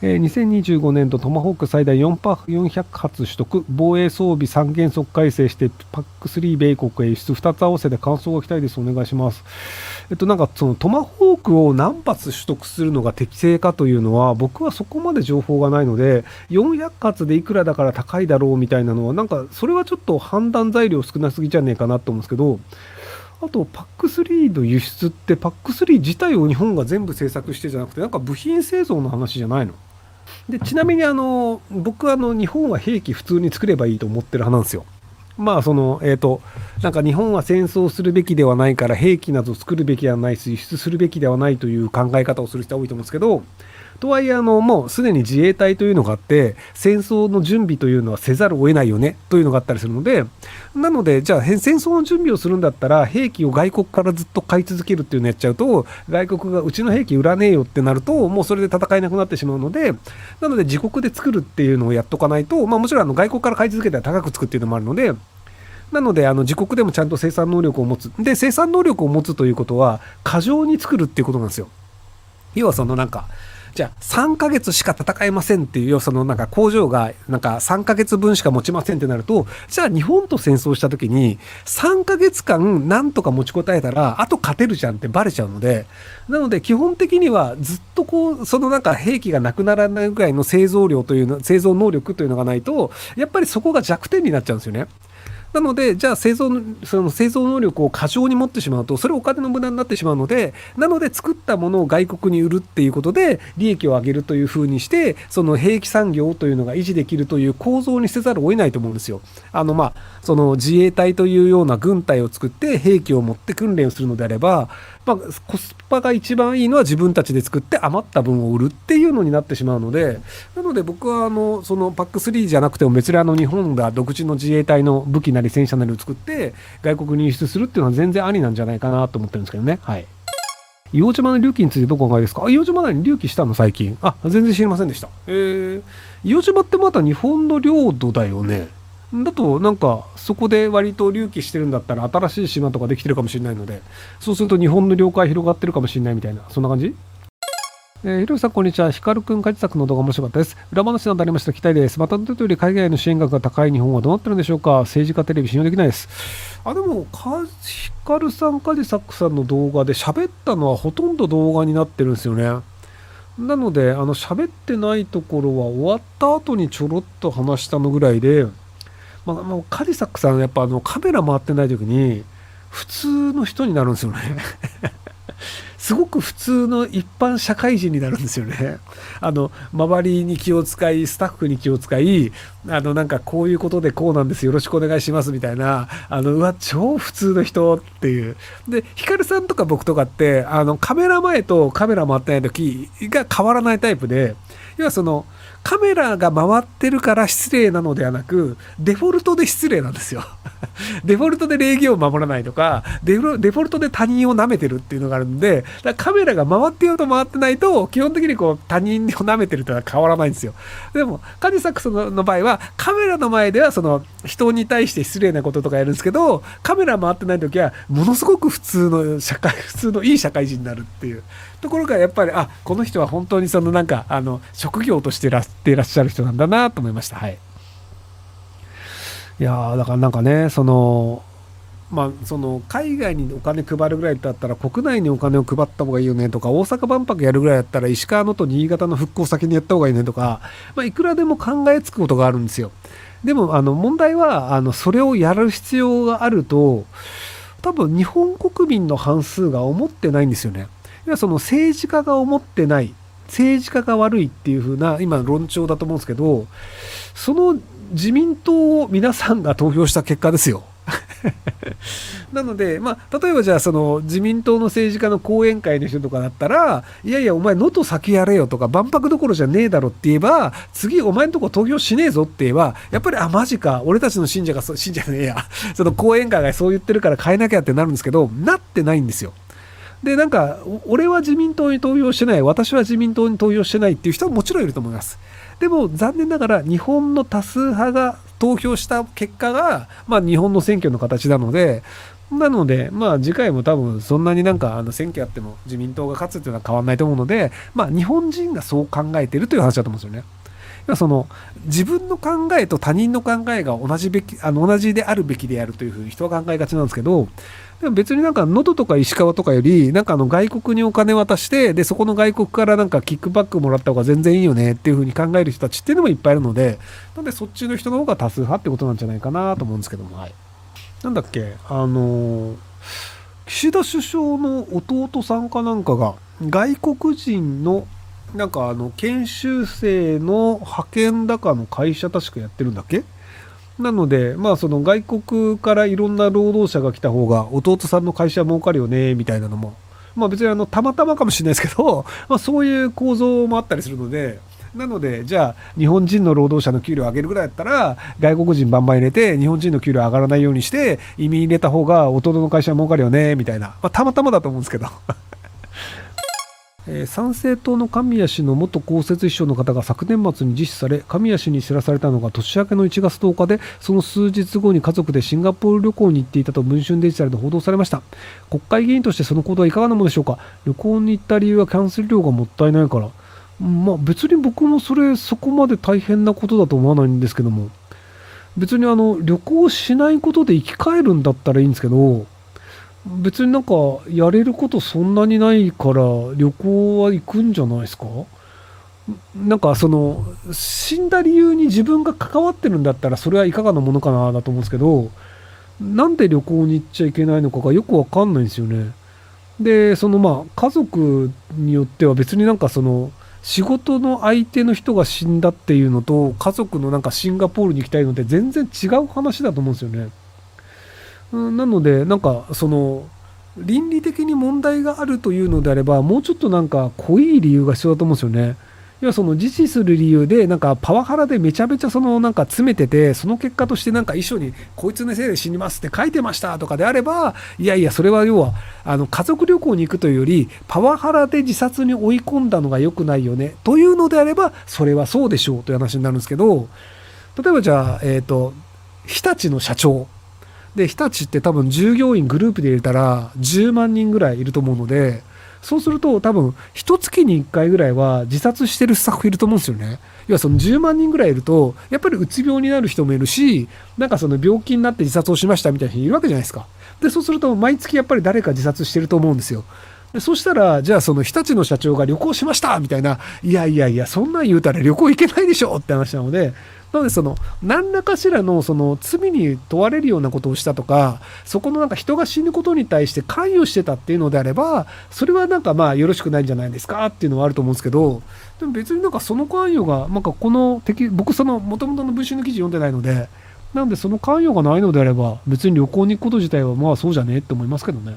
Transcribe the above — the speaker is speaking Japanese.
えー、2025年度トマホーク最大4パ400発取得、防衛装備三原則改正して、パック3米国へ輸出、2つ合わせて感想が期待です。お願いします。えっと、なんかそのトマホークを何発取得するのが適正かというのは、僕はそこまで情報がないので、400発でいくらだから高いだろうみたいなのは、なんかそれはちょっと判断材料少なすぎじゃねえかなと思うんですけど、あと、パック3の輸出って、パック3自体を日本が全部製作してじゃなくて、なんか部品製造の話じゃないの？でちなみにあの僕はあの日本は兵器普通に作ればいいと思ってる派なんですよ。まあそのえっ、ー、となんか日本は戦争するべきではないから兵器など作るべきではないし輸出するべきではないという考え方をする人は多いと思うんですけどとはいえあのもうすでに自衛隊というのがあって戦争の準備というのはせざるを得ないよねというのがあったりするのでなのでじゃあ戦争の準備をするんだったら兵器を外国からずっと買い続けるっていうのやっちゃうと外国がうちの兵器売らねえよってなるともうそれで戦えなくなってしまうのでなので自国で作るっていうのをやっとかないと、まあ、もちろんあの外国から買い続けたら高くつくっていうのもあるのでなので、あの、自国でもちゃんと生産能力を持つ。で、生産能力を持つということは、過剰に作るっていうことなんですよ。要はそのなんか、じゃあ3ヶ月しか戦えませんっていう、そのなんか工場がなんか3ヶ月分しか持ちませんってなると、じゃあ日本と戦争した時に3ヶ月間なんとか持ちこたえたら、あと勝てるじゃんってバレちゃうので、なので基本的にはずっとこう、そのなんか兵器がなくならないぐらいの製造量というの、製造能力というのがないと、やっぱりそこが弱点になっちゃうんですよね。なので、じゃあ製造その製造能力を過剰に持ってしまうと、それお金の無駄になってしまうので、なので作ったものを外国に売るっていうことで、利益を上げるというふうにして、その兵器産業というのが維持できるという構造にせざるを得ないと思うんですよ。あの、まあ、その自衛隊というような軍隊を作って兵器を持って訓練をするのであれば、まあ、コスパが一番いいのは自分たちで作って余った分を売るっていうのになってしまうので、なので僕はあの、そのパック3じゃなくても別にあの日本が独自の自衛隊の武器なり戦車なりを作って外国に輸出するっていうのは全然ありなんじゃないかなと思ってるんですけどね。はい。硫黄島の隆起についてどうお考えですか？硫黄島に隆起したの最近。あ、全然知りませんでした。えー、硫黄島ってまだ日本の領土だよね。だとなんかそこで割と隆起してるんだったら新しい島とかできてるかもしれないのでそうすると日本の領海広がってるかもしれないみたいなそんな感じ？えー、ひろしさん、こんにちは。ひかるくん、かじ作の動画面白かったです。裏話などありましたら期待です。また、とより海外の支援額が高い日本はどうなってるんでしょうか政治家テレビ信用できないです。あ、でも、かひかるさん、かじ作さんの動画で喋ったのはほとんど動画になってるんですよね。なので、あの、喋ってないところは終わった後にちょろっと話したのぐらいで、まあ、もうカジサックさんやっぱあのカメラ回ってない時に普通の人になるんですよねすごく普通の一般社会人になるんですよね。あの周りに気を使いスタッフに気を使いあのなんかこういうことでこうなんですよろしくお願いしますみたいなあのうわ超普通の人っていうでヒカルさんとか僕とかってあのカメラ前とカメラ回ってない時が変わらないタイプで要はそのカメラが回ってるから失礼なのではなく、デフォルトで失礼なんですよ。デフォルトで礼儀を守らないとか、デフォルトで他人を舐めてるっていうのがあるんで、だカメラが回ってようと回ってないと、基本的にこう他人を舐めてるというのは変わらないんですよ。でも、カジサックスの場合は、カメラの前ではその人に対して失礼なこととかやるんですけど、カメラ回ってない時は、ものすごく普通の社会、普通のいい社会人になるっていう。ところがやっぱりあこの人は本当にそのなんかあの職業としてらっていらっしゃる人なんだなと思いました。はい。いやだからなんかねそのまあ、その海外にお金配るぐらいだったら国内にお金を配った方がいいよねとか大阪万博やるぐらいだったら石川のと新潟の復興先にやった方がいいねとか、まあ、いくらでも考えつくことがあるんですよ。でもあの問題はあのそれをやる必要があると多分日本国民の半数が思ってないんですよね。要はその政治家が思ってない。政治家が悪いっていう風な今論調だと思うんですけどその自民党を皆さんが投票した結果ですよ。なので、まあ、例えばじゃあその自民党の政治家の後援会の人とかだったらいやいやお前能登先やれよとか万博どころじゃねえだろって言えば次お前のとこ投票しねえぞって言えばやっぱりあマジか俺たちの信者が信者ねえやその後援会がそう言ってるから変えなきゃってなるんですけどなってないんですよ。で、なんか、俺は自民党に投票してない、私は自民党に投票してないっていう人はもちろんいると思います。でも、残念ながら、日本の多数派が投票した結果が、まあ、日本の選挙の形なので、なので、まあ次回も多分そんなになんかあの選挙あっても自民党が勝つっていうのは変わんないと思うので、まあ日本人がそう考えてるという話だと思うんですよね。その自分の考えと他人の考えが同じべきあの同じであるべきであるというふうに人は考えがちなんですけどでも別になんか能登とか石川とかよりなんかあの外国にお金渡してでそこの外国からなんかキックバックもらった方が全然いいよねっていうふうに考える人たちっていうのもいっぱいいるのでなんでそっちの人の方が多数派ってことなんじゃないかなと思うんですけども、はい、なんだっけ？あの岸田首相の弟さんかなんかが外国人のなんかあの研修生の派遣だかの会社確かやってるんだっけ？なので、まあその外国からいろんな労働者が来た方が弟さんの会社儲かるよね、みたいなのも、まあ別にあの、たまたまかもしれないですけど、まあそういう構造もあったりするので、なので、じゃあ、日本人の労働者の給料を上げるぐらいだったら、外国人バンバン入れて、日本人の給料上がらないようにして、移民入れた方が弟の会社儲かるよね、みたいな。まあ、たまたまだと思うんですけど。え、参政党の神谷氏の元公設秘書の方が昨年末に実施され神谷氏に知らされたのが年明けの1月10日でその数日後に家族でシンガポール旅行に行っていたと文春デジタルで報道されました。国会議員としてその行動はいかがなものでしょうか？旅行に行った理由はキャンセル料がもったいないから。まあ別に僕もそれそこまで大変なことだと思わないんですけども。別にあの旅行しないことで生き返るんだったらいいんですけど別になんかやれることそんなにないから旅行は行くんじゃないですか？なんかその死んだ理由に自分が関わってるんだったらそれはいかがなものかなだと思うんですけどなんで旅行に行っちゃいけないのかがよくわかんないんですよね。でそのまあ家族によっては別になんかその仕事の相手の人が死んだっていうのと家族のなんかシンガポールに行きたいのって全然違う話だと思うんですよね。なのでなんかその倫理的に問題があるというのであればもうちょっとなんか濃い理由が必要だと思うんですよね。要はその自死する理由でなんかパワハラでめちゃめちゃそのなんか詰めててその結果としてなんか遺書にこいつのせいで死にますって書いてましたとかであればいやいやそれは要はあの家族旅行に行くというよりパワハラで自殺に追い込んだのが良くないよねというのであればそれはそうでしょうという話になるんですけど例えばじゃあえっ、と日立の社長で日立って多分従業員グループで入れたら10万人ぐらいいると思うのでそうすると多分一月に1回ぐらいは自殺してるスタッフいると思うんですよね。要はその10万人ぐらいいるとやっぱりうつ病になる人もいるしなんかその病気になって自殺をしましたみたいな人いるわけじゃないですか。でそうすると毎月やっぱり誰か自殺してると思うんですよ。でそしたら、じゃあその日立の社長が旅行しましたみたいな、いやいやいや、そんなん言うたら旅行行けないでしょって話なので、なのでその何らかしらのその罪に問われるようなことをしたとかそこのなんか人が死ぬことに対して関与してたっていうのであればそれはなんかまあよろしくないんじゃないですかっていうのはあると思うんですけどでも別になんかその関与がなんかこの敵僕その元々の文春の記事読んでないのでなんでその関与がないのであれば別に旅行に行くこと自体はまあそうじゃねえって思いますけどね。